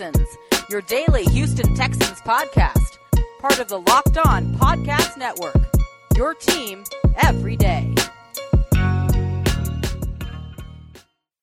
Texans, your daily Houston Texans podcast, part of the Locked On Podcast Network. Your team every day.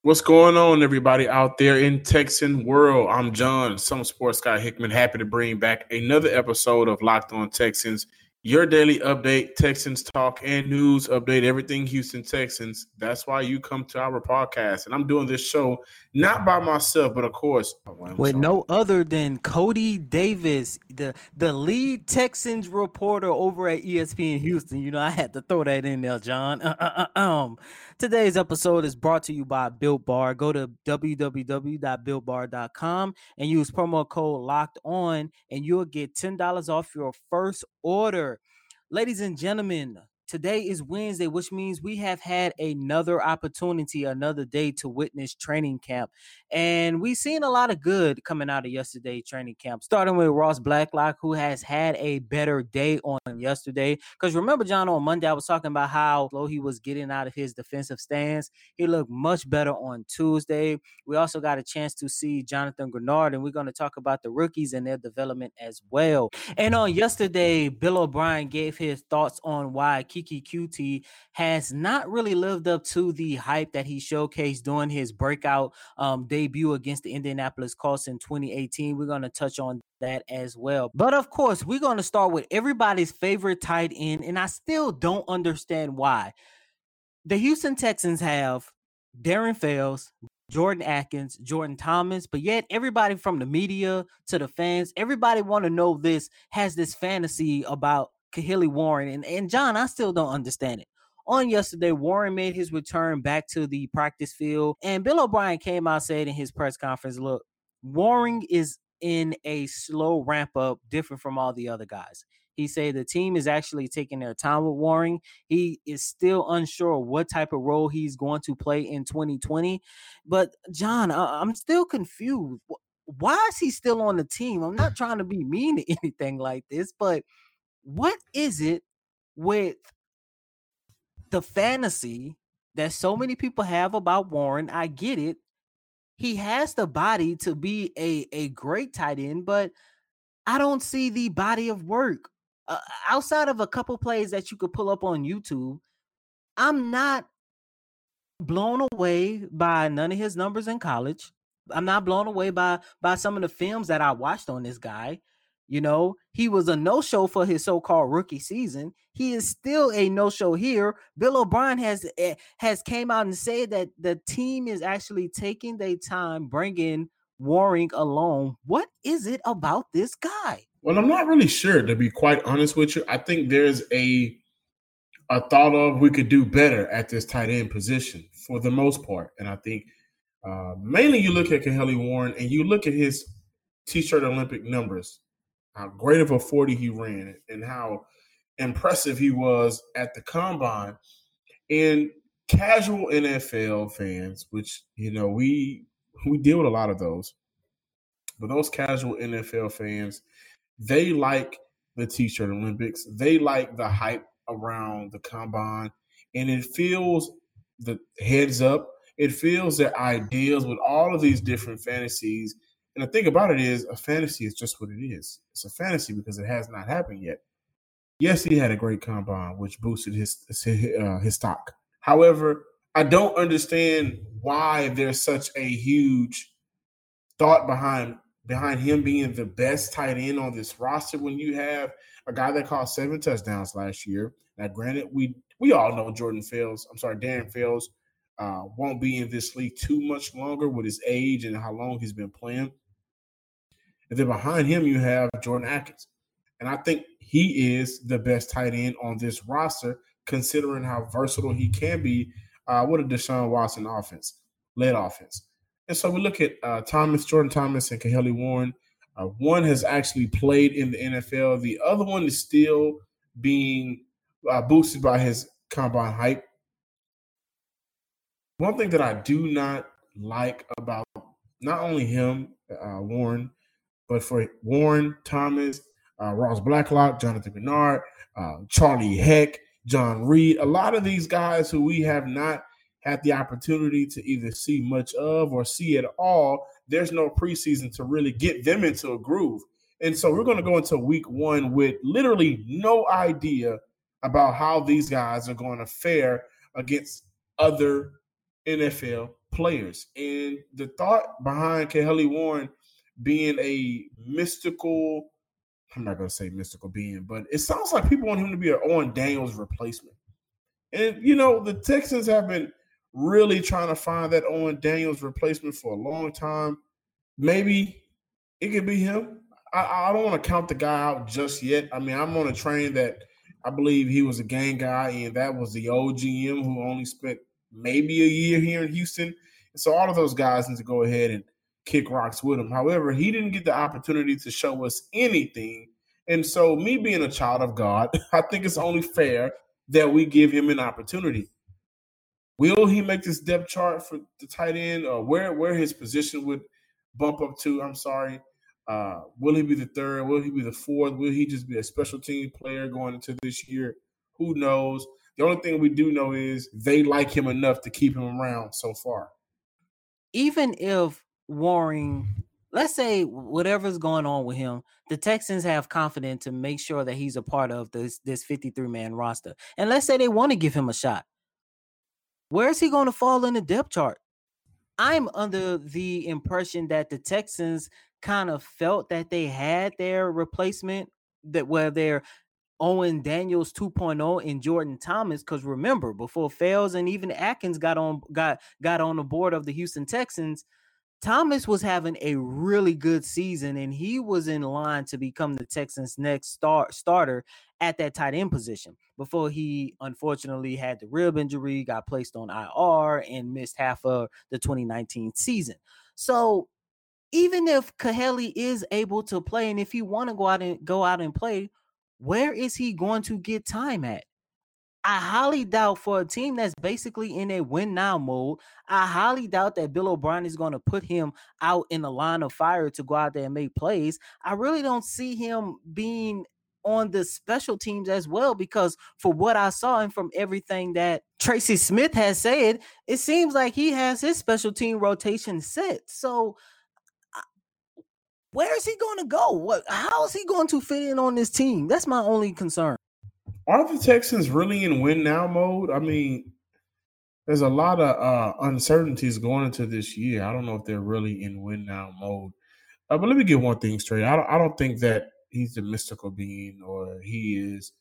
What's going on, everybody out there in Texan world? I'm John, some sports guy Hickman, happy to bring back another episode of Locked On Texans your daily update, Texans talk and news update, everything Houston Texans. That's why you come to our podcast. And I'm doing this show not by myself, but of course, with no other than Coty Davis, the the lead Texans reporter over at ESPN Houston. You know, I had to throw that in there, John. Uh, uh, uh, um, today's episode is brought to you by Built Bar. Go to www.builtbar.com and use promo code Locked On, and you'll get ten dollars off your first order. Ladies and gentlemen, Today is Wednesday, which means we have had another opportunity, another day to witness training camp. And we've seen a lot of good coming out of yesterday training camp, starting with Ross Blacklock, who has had a better day on yesterday. Because remember, John, on Monday, I was talking about how slow he was getting out of his defensive stance. He looked much better on Tuesday. We also got a chance to see Jonathan Greenard, and we're going to talk about the rookies and their development as well. And on yesterday, Bill O'Brien gave his thoughts on why Keke Coutee has not really lived up to the hype that he showcased during his breakout um, debut against the Indianapolis Colts in 2018. We're going to touch on that as well. But of course, we're going to start with everybody's favorite tight end, and I still don't understand why. The Houston Texans have Darren Fells, Jordan Akins, Jordan Thomas, but yet everybody from the media to the fans, everybody want to know this has this fantasy about Kahale Warring. And, and John, I still don't understand it. On yesterday, Warring made his return back to the practice field, and Bill O'Brien came out said in his press conference, "Look, Warring is in a slow ramp up, different from all the other guys." He said the team is actually taking their time with Warring. He is still unsure what type of role he's going to play in 2020. But John, I- I'm still confused. Why is he still on the team? I'm not trying to be mean to anything like this, but what is it with the fantasy that so many people have about Warring? I get it. He has the body to be a, a great tight end, but I don't see the body of work uh, outside of a couple plays that you could pull up on YouTube. I'm not blown away by none of his numbers in college. I'm not blown away by by some of the films that I watched on this guy. You know, he was a no-show for his so-called rookie season. He is still a no-show here. Bill O'Brien has eh, has came out and said that the team is actually taking their time bringing Warring along. What is it about this guy? Well, I'm not really sure to be quite honest with you. I think there's a a thought of we could do better at this tight end position for the most part, and I think uh, mainly you look at Kahale Warring and you look at his T-shirt Olympic numbers how great of a 40 he ran and how impressive he was at the combine. And casual NFL fans, which you know we we deal with a lot of those, but those casual NFL fans, they like the T-shirt Olympics. They like the hype around the combine, and it feels the heads up. It feels their ideas with all of these different fantasies and the thing about it is, a fantasy is just what it is. It's a fantasy because it has not happened yet. Yes, he had a great combine, which boosted his his, uh, his stock. However, I don't understand why there's such a huge thought behind behind him being the best tight end on this roster when you have a guy that caught seven touchdowns last year. Now, granted, we we all know Jordan Fells. I'm sorry, Darren Fells uh, won't be in this league too much longer with his age and how long he's been playing. And then behind him, you have Jordan Akins. And I think he is the best tight end on this roster, considering how versatile he can be uh, with a Deshaun Watson offense, led offense. And so we look at uh, Thomas, Jordan Thomas, and Kahale Warring. Uh, one has actually played in the NFL. The other one is still being uh, boosted by his combine hype. One thing that I do not like about not only him, uh, Warring, but for Warring, Thomas, uh, Ross Blacklock, Jonathan Greenard, uh, Charlie Heck, John Reid, a lot of these guys who we have not had the opportunity to either see much of or see at all. There's no preseason to really get them into a groove. And so we're going to go into week one with literally no idea about how these guys are going to fare against other NFL players. And the thought behind Kahale Warring being a mystical, I'm not to say mystical being, but it sounds like people want him to be an Owen Daniels replacement. And, you know, the Texans have been really trying to find that Owen Daniels replacement for a long time. Maybe it could be him. I, I don't want to count the guy out just yet. I mean, I'm on a train that I believe he was a gang guy, and that was the old GM who only spent maybe a year here in Houston. And so all of those guys need to go ahead and kick rocks with him. However, he didn't get the opportunity to show us anything. And so, me being a child of God, I think it's only fair that we give him an opportunity. Will he make this depth chart for the tight end, or where where his position would bump up to? I'm sorry. Uh, will he be the third? Will he be the fourth? Will he just be a special team player going into this year? Who knows? The only thing we do know is they like him enough to keep him around so far. Even if Warring, let's say whatever's going on with him, the Texans have confidence to make sure that he's a part of this this 53 man roster. And let's say they want to give him a shot. Where is he going to fall in the depth chart? I'm under the impression that the Texans kind of felt that they had their replacement that where they're Owen Daniels 2.0 and Jordan Thomas. Because remember, before Fells and even Akins got on got got on the board of the Houston Texans, Thomas was having a really good season and he was in line to become the Texans' next start starter at that tight end position before he unfortunately had the rib injury, got placed on IR, and missed half of the 2019 season. So even if Kahale is able to play, and if he want to go out and go out and play, where is he going to get time at? I highly doubt for a team that's basically in a win now mode. I highly doubt that Bill O'Brien is going to put him out in the line of fire to go out there and make plays. I really don't see him being on the special teams as well because for what I saw and from everything that Tracy Smith has said, it seems like he has his special team rotation set. So where is he going to go? What? How is he going to fit in on this team? That's my only concern. Are the Texans really in win now mode? I mean, there's a lot of uh, uncertainties going into this year. I don't know if they're really in win now mode. Uh, but let me get one thing straight. I don't, I don't think that he's a mystical being or he is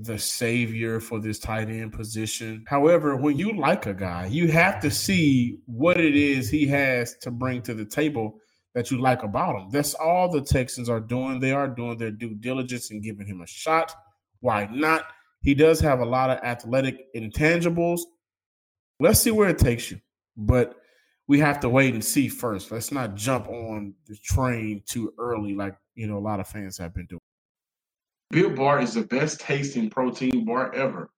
the savior for this tight end position. However, when you like a guy, you have to see what it is he has to bring to the table that you like about him. That's all the Texans are doing. They are doing their due diligence and giving him a shot. Why not? He does have a lot of athletic intangibles. Let's see where it takes you. But we have to wait and see first. Let's not jump on the train too early, like you know a lot of fans have been doing. Built Bar is the best tasting protein bar ever.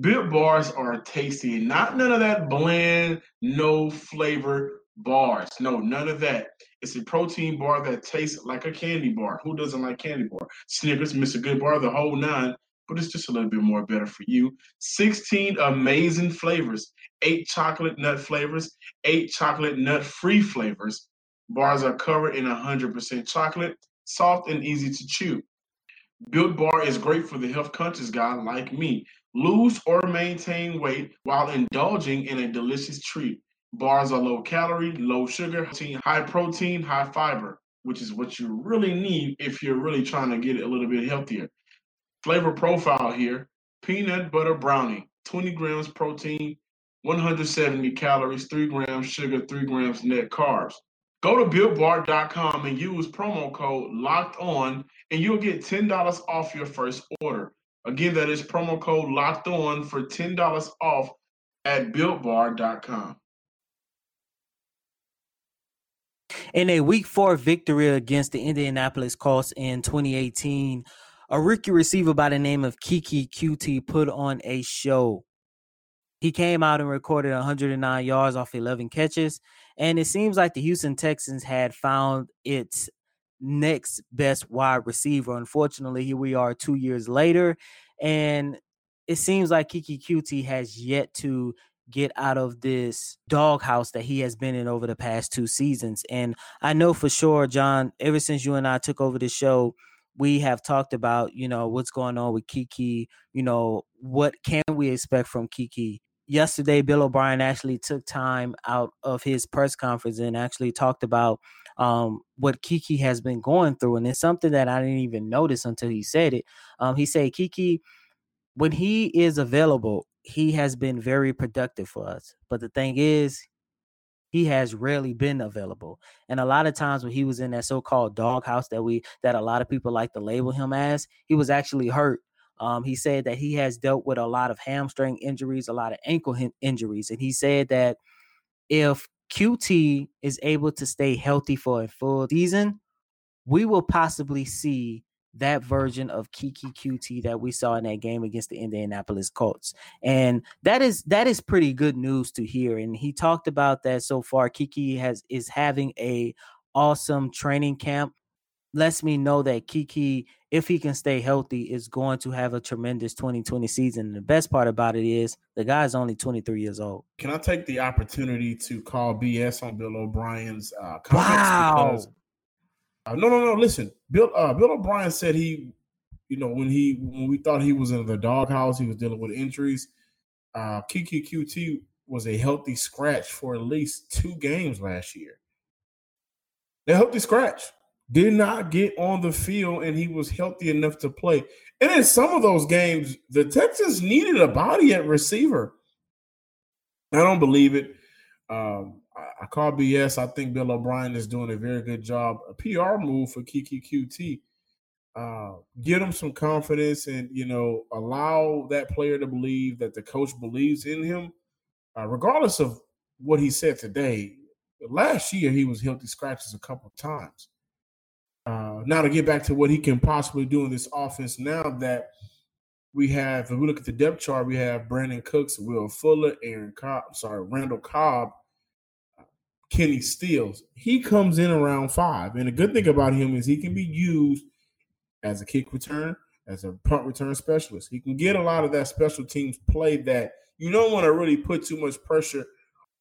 Built Bars are tasty, not none of that bland, no flavor bars. No, none of that. It's a protein bar that tastes like a candy bar. Who doesn't like candy bar? Snickers, Mr. Goodbar, the whole nine, but it's just a little bit more better for you. 16 amazing flavors, eight chocolate nut flavors, eight chocolate nut free flavors. Bars are covered in 100% chocolate, soft and easy to chew. Built Bar is great for the health conscious guy like me. Lose or maintain weight while indulging in a delicious treat. Bars are low calorie, low sugar, high protein, high fiber, which is what you really need if you're really trying to get it a little bit healthier. Flavor profile here peanut butter brownie, 20 grams protein, 170 calories, 3 grams sugar, 3 grams net carbs. Go to builtbar.com and use promo code locked on, and you'll get $10 off your first order. Again, that is promo code locked on for $10 off at builtbar.com. In a week four victory against the Indianapolis Colts in 2018, a rookie receiver by the name of Keke Coutee put on a show. He came out and recorded 109 yards off 11 catches, and it seems like the Houston Texans had found its next best wide receiver. Unfortunately, here we are two years later, and it seems like Keke Coutee has yet to get out of this doghouse that he has been in over the past two seasons. And I know for sure, John, ever since you and I took over the show, we have talked about, you know, what's going on with Keke, you know, what can we expect from Keke? Yesterday, Bill O'Brien actually took time out of his press conference and actually talked about um, what Keke has been going through. And it's something that I didn't even notice until he said it. Um, he said, Keke, when he is available, he has been very productive for us. But the thing is, he has rarely been available. And a lot of times when he was in that so-called doghouse that we that a lot of people like to label him as, he was actually hurt. Um, he said that he has dealt with a lot of hamstring injuries, a lot of ankle injuries, and he said that if Coutee is able to stay healthy for a full season, we will possibly see that version of Keke Coutee that we saw in that game against the Indianapolis Colts. And that is that is pretty good news to hear. And he talked about that so far. Keke has is having a awesome training camp. Lets me know that Keke, if he can stay healthy, is going to have a tremendous 2020 season. And the best part about it is the guy's only 23 years old. Can I take the opportunity to call BS on Bill O'Brien's uh, comments? Wow. Because uh, no, no, no. Listen, Bill. Uh, Bill O'Brien said he, you know, when he when we thought he was in the doghouse, he was dealing with injuries. Uh, Keke Coutee was a healthy scratch for at least two games last year. A healthy scratch did not get on the field, and he was healthy enough to play. And in some of those games, the Texans needed a body at receiver. I don't believe it. Um, I, call BS. I think Bill O'Brien is doing a very good job. A PR move for Keke Coutee. Uh, give him some confidence and you know allow that player to believe that the coach believes in him, uh, regardless of what he said today. Last year he was healthy scratches a couple of times. Uh, now to get back to what he can possibly do in this offense, now that we have, if we look at the depth chart, we have Brandin Cooks, Will Fuller, Aaron Cobb, sorry, Randall Cobb, Kenny Stills. He comes in around five. And the good thing about him is he can be used as a kick return, as a punt return specialist. He can get a lot of that special teams play that you don't want to really put too much pressure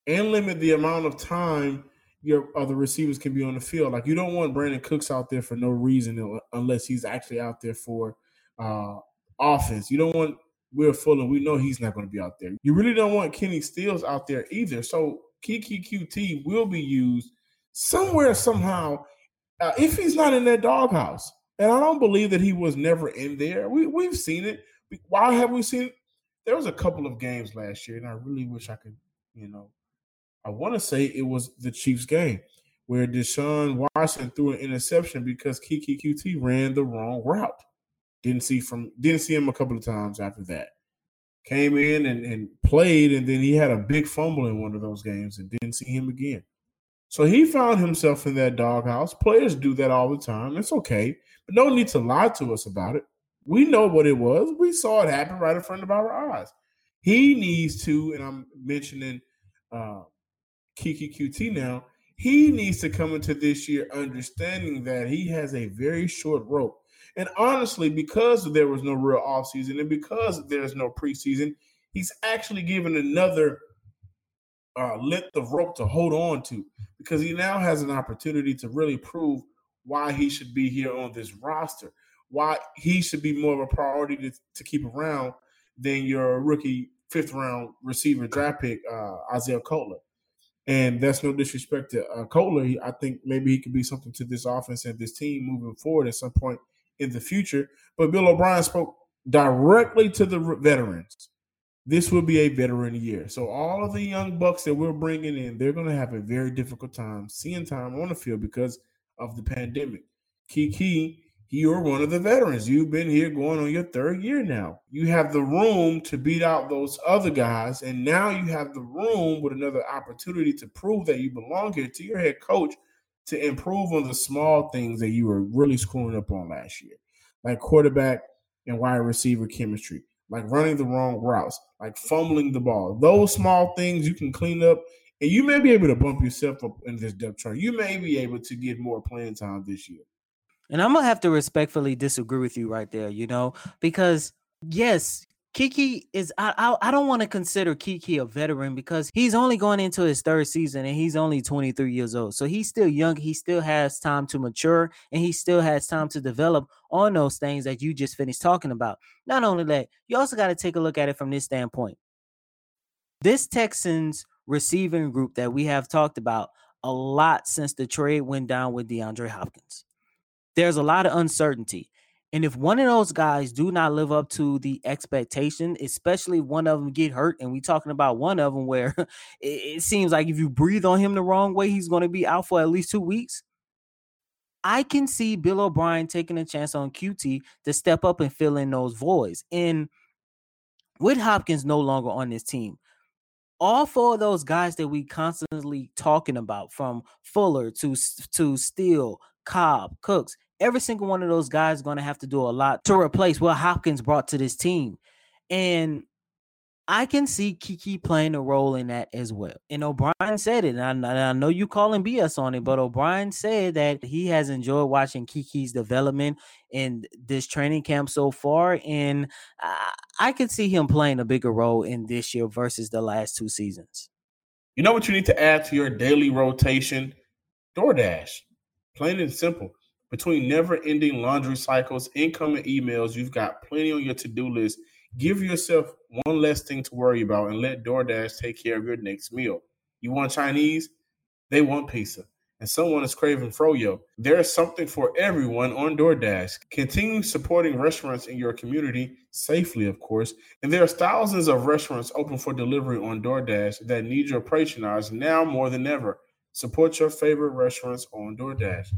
and limit the amount of time your other receivers can be on the field. Like you don't want Brandin Cooks out there for no reason unless he's actually out there for uh, offense. You don't want Will Fuller. We know he's not going to be out there. You really don't want Kenny Stills out there either. So Coutee will be used somewhere somehow uh, if he's not in that doghouse. And I don't believe that he was never in there. We we've seen it. Why have we seen it? There was a couple of games last year, and I really wish I could, you know, I want to say it was the Chiefs game where Deshaun Watson threw an interception because Coutee ran the wrong route. Didn't see from didn't see him a couple of times after that came in and, and played, and then he had a big fumble in one of those games and didn't see him again. So he found himself in that doghouse. Players do that all the time. It's okay, but no need to lie to us about it. We know what it was. We saw it happen right in front of our eyes. He needs to, and I'm mentioning uh, Keke Coutee now. He needs to come into this year understanding that he has a very short rope and honestly, because there was no real offseason and because there's no preseason, he's actually given another uh, length of rope to hold on to because he now has an opportunity to really prove why he should be here on this roster, why he should be more of a priority to, to keep around than your rookie fifth round receiver draft pick, uh, Isaiah Coulter. And that's no disrespect to uh. I think maybe he could be something to this offense and this team moving forward at some point in the future. But Bill O'Brien spoke directly to the veterans. This will be a veteran year. So all of the young bucks that we're bringing in, they're going to have a very difficult time seeing time on the field because of the pandemic. Keke, you're one of the veterans. You've been here going on your third year now. You have the room to beat out those other guys, and now you have the room with another opportunity to prove that you belong here to your head coach to improve on the small things that you were really screwing up on last year, like quarterback and wide receiver chemistry, like running the wrong routes, like fumbling the ball. Those small things you can clean up, and you may be able to bump yourself up in this depth chart. You may be able to get more playing time this year. And I'm gonna have to respectfully disagree with you right there, you know, because yes, Keke is I I, I don't want to consider Keke a veteran because he's only going into his third season and he's only 23 years old. So he's still young. He still has time to mature and he still has time to develop on those things that you just finished talking about. Not only that, you also got to take a look at it from this standpoint. This Texans receiving group that we have talked about a lot since the trade went down with DeAndre Hopkins. There's a lot of uncertainty. And if one of those guys do not live up to the expectation, especially one of them get hurt, and we talking about one of them where it, it seems like if you breathe on him the wrong way, he's going to be out for at least two weeks. I can see Bill O'Brien taking a chance on Coutee to step up and fill in those voids. And with Hopkins no longer on this team, all four of those guys that we constantly talking about, from Fuller to to Steele, Cobb, Cooks, every single one of those guys is going to have to do a lot to replace what Hopkins brought to this team. And I can see Keke playing a role in that as well. And O'Brien said it, and I, I, know you calling BS on it, but O'Brien said that he has enjoyed watching Keke's development in this training camp so far, and I, I could see him playing a bigger role in this year versus the last two seasons. You know what you need to add to your daily rotation? DoorDash. Plain and simple. Between never ending laundry cycles, incoming emails, you've got plenty on your to do list. Give yourself one less thing to worry about and let DoorDash take care of your next meal. You want Chinese? They want pizza. And someone is craving froyo. There's something for everyone on DoorDash. Continue supporting restaurants in your community safely, of course. And there's thousands of restaurants open for delivery on DoorDash that need your patronage now more than ever. Support your favorite restaurants on DoorDash.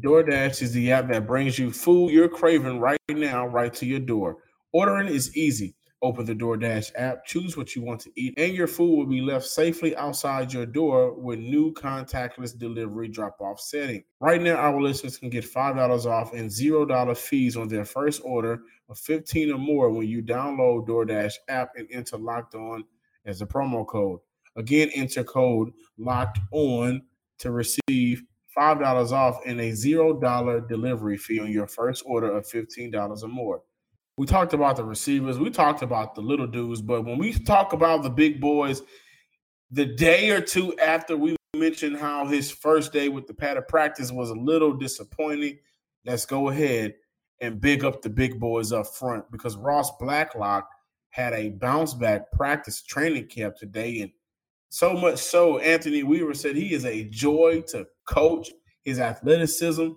DoorDash is the app that brings you food you're craving right now, right to your door. Ordering is easy. Open the DoorDash app, choose what you want to eat, and your food will be left safely outside your door with new contactless delivery drop off setting. Right now, our listeners can get $5 off and $0 fees on their first order of 15 or more when you download DoorDash app and enter locked on as a promo code. Again, enter code locked on to receive $5 off and a $0 delivery fee on your first order of $15 or more. We talked about the receivers, we talked about the little dudes, but when we talk about the big boys, the day or two after we mentioned how his first day with the padded practice was a little disappointing, let's go ahead and big up the big boys up front because Ross Blacklock had a bounce back practice training camp today and so much so, Anthony Weaver said he is a joy to coach. His athleticism,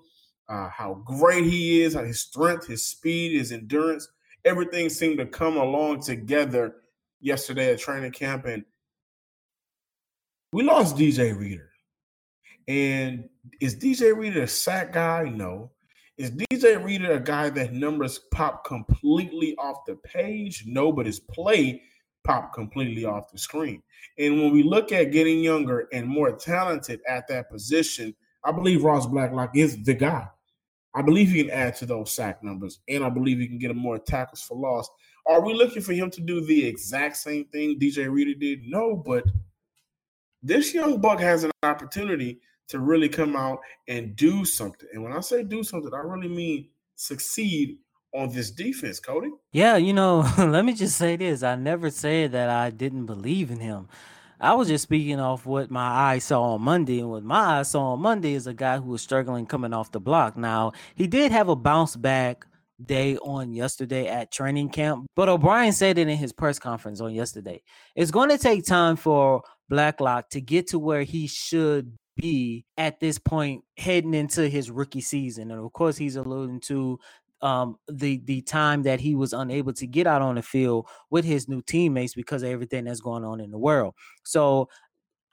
uh, how great he is, his strength, his speed, his endurance, everything seemed to come along together yesterday at training camp. And we lost DJ Reader. And is DJ Reader a sack guy? No. Is DJ Reader a guy that numbers pop completely off the page? No, but his play pop completely off the screen. And when we look at getting younger and more talented at that position, I believe Ross Blacklock is the guy. I believe he can add to those sack numbers, and I believe he can get him more tackles for loss. Are we looking for him to do the exact same thing DJ Reader did? No, but this young buck has an opportunity to really come out and do something. And when I say do something, I really mean succeed on this defense, Coty. Yeah, you know, let me just say this. I never said that I didn't believe in him. I was just speaking off what my eyes saw on Monday, and what my eyes saw on Monday is a guy who was struggling coming off the block. Now, he did have a bounce back day on yesterday at training camp, but O'Brien said it in his press conference on yesterday. It's going to take time for Blacklock to get to where he should be at this point heading into his rookie season. And of course, he's alluding to um, the the time that he was unable to get out on the field with his new teammates because of everything that's going on in the world. So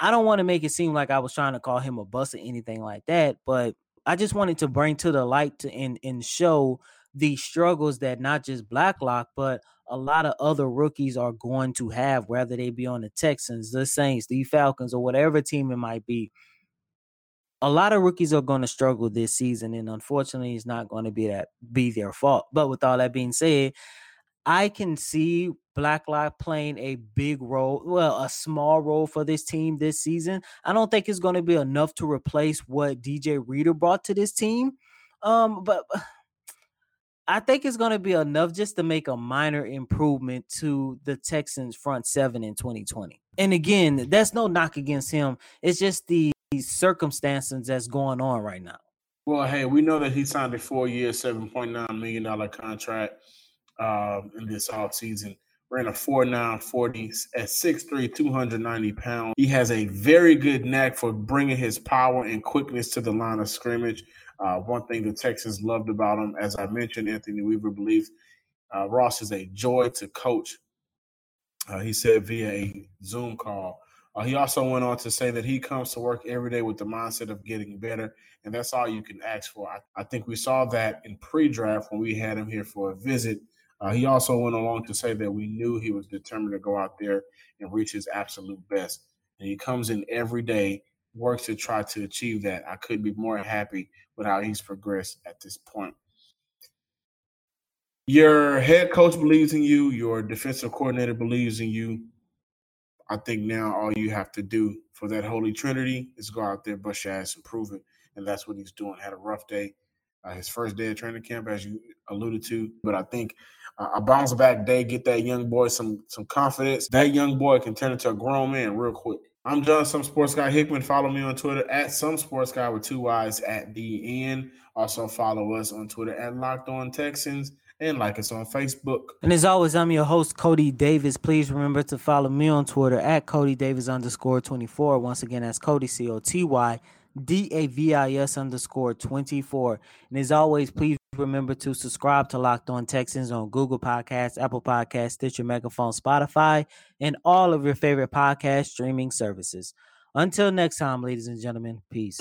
I don't want to make it seem like I was trying to call him a bust or anything like that, but I just wanted to bring to the light to and and show the struggles that not just Blacklock, but a lot of other rookies are going to have, whether they be on the Texans, the Saints, the Falcons, or whatever team it might be a lot of rookies are going to struggle this season, and unfortunately, it's not going to be that be their fault. But with all that being said, I can see Blacklock playing a big role, well, a small role for this team this season. I don't think it's going to be enough to replace what DJ Reader brought to this team. Um, but I think it's going to be enough just to make a minor improvement to the Texans front seven in 2020. And again, that's no knock against him. It's just the circumstances that's going on right now. Well, hey, we know that he signed a four-year, seven point nine million dollar contract um, in this offseason. Ran a 4'9", 40 at 6'3", 290 pounds. He has a very good knack for bringing his power and quickness to the line of scrimmage. Uh, one thing the Texans loved about him, as I mentioned, Anthony Weaver believes uh, Ross is a joy to coach. Uh, he said via a Zoom call. Uh, he also went on to say that he comes to work every day with the mindset of getting better, and that's all you can ask for. I, I think we saw that in pre-draft when we had him here for a visit. Uh, he also went along to say that we knew he was determined to go out there and reach his absolute best, and he comes in every day works to try to achieve that. I couldn't be more happy with how he's progressed at this point. Your head coach believes in you, your defensive coordinator believes in you. I think now all you have to do for that holy trinity is go out there, bust your ass, and prove it. And that's what he's doing. Had a rough day, uh, his first day of training camp, as you alluded to. But I think uh, a bounce back day, get that young boy some some confidence. That young boy can turn into a grown man real quick. I'm John, some sports guy Hickman. Follow me on Twitter at some sports guy with two Y's at the end. Also follow us on Twitter at Locked On Texans and like us on Facebook. And as always, I'm your host, Coty Davis. Please remember to follow me on Twitter at Coty Davis underscore 24. Once again, that's Coty, C O T Y D A V I S underscore 24. And as always, please remember to subscribe to Locked On Texans on Google Podcasts, Apple Podcasts, Stitcher, Megaphone, Spotify, and all of your favorite podcast streaming services. Until next time, ladies and gentlemen, peace.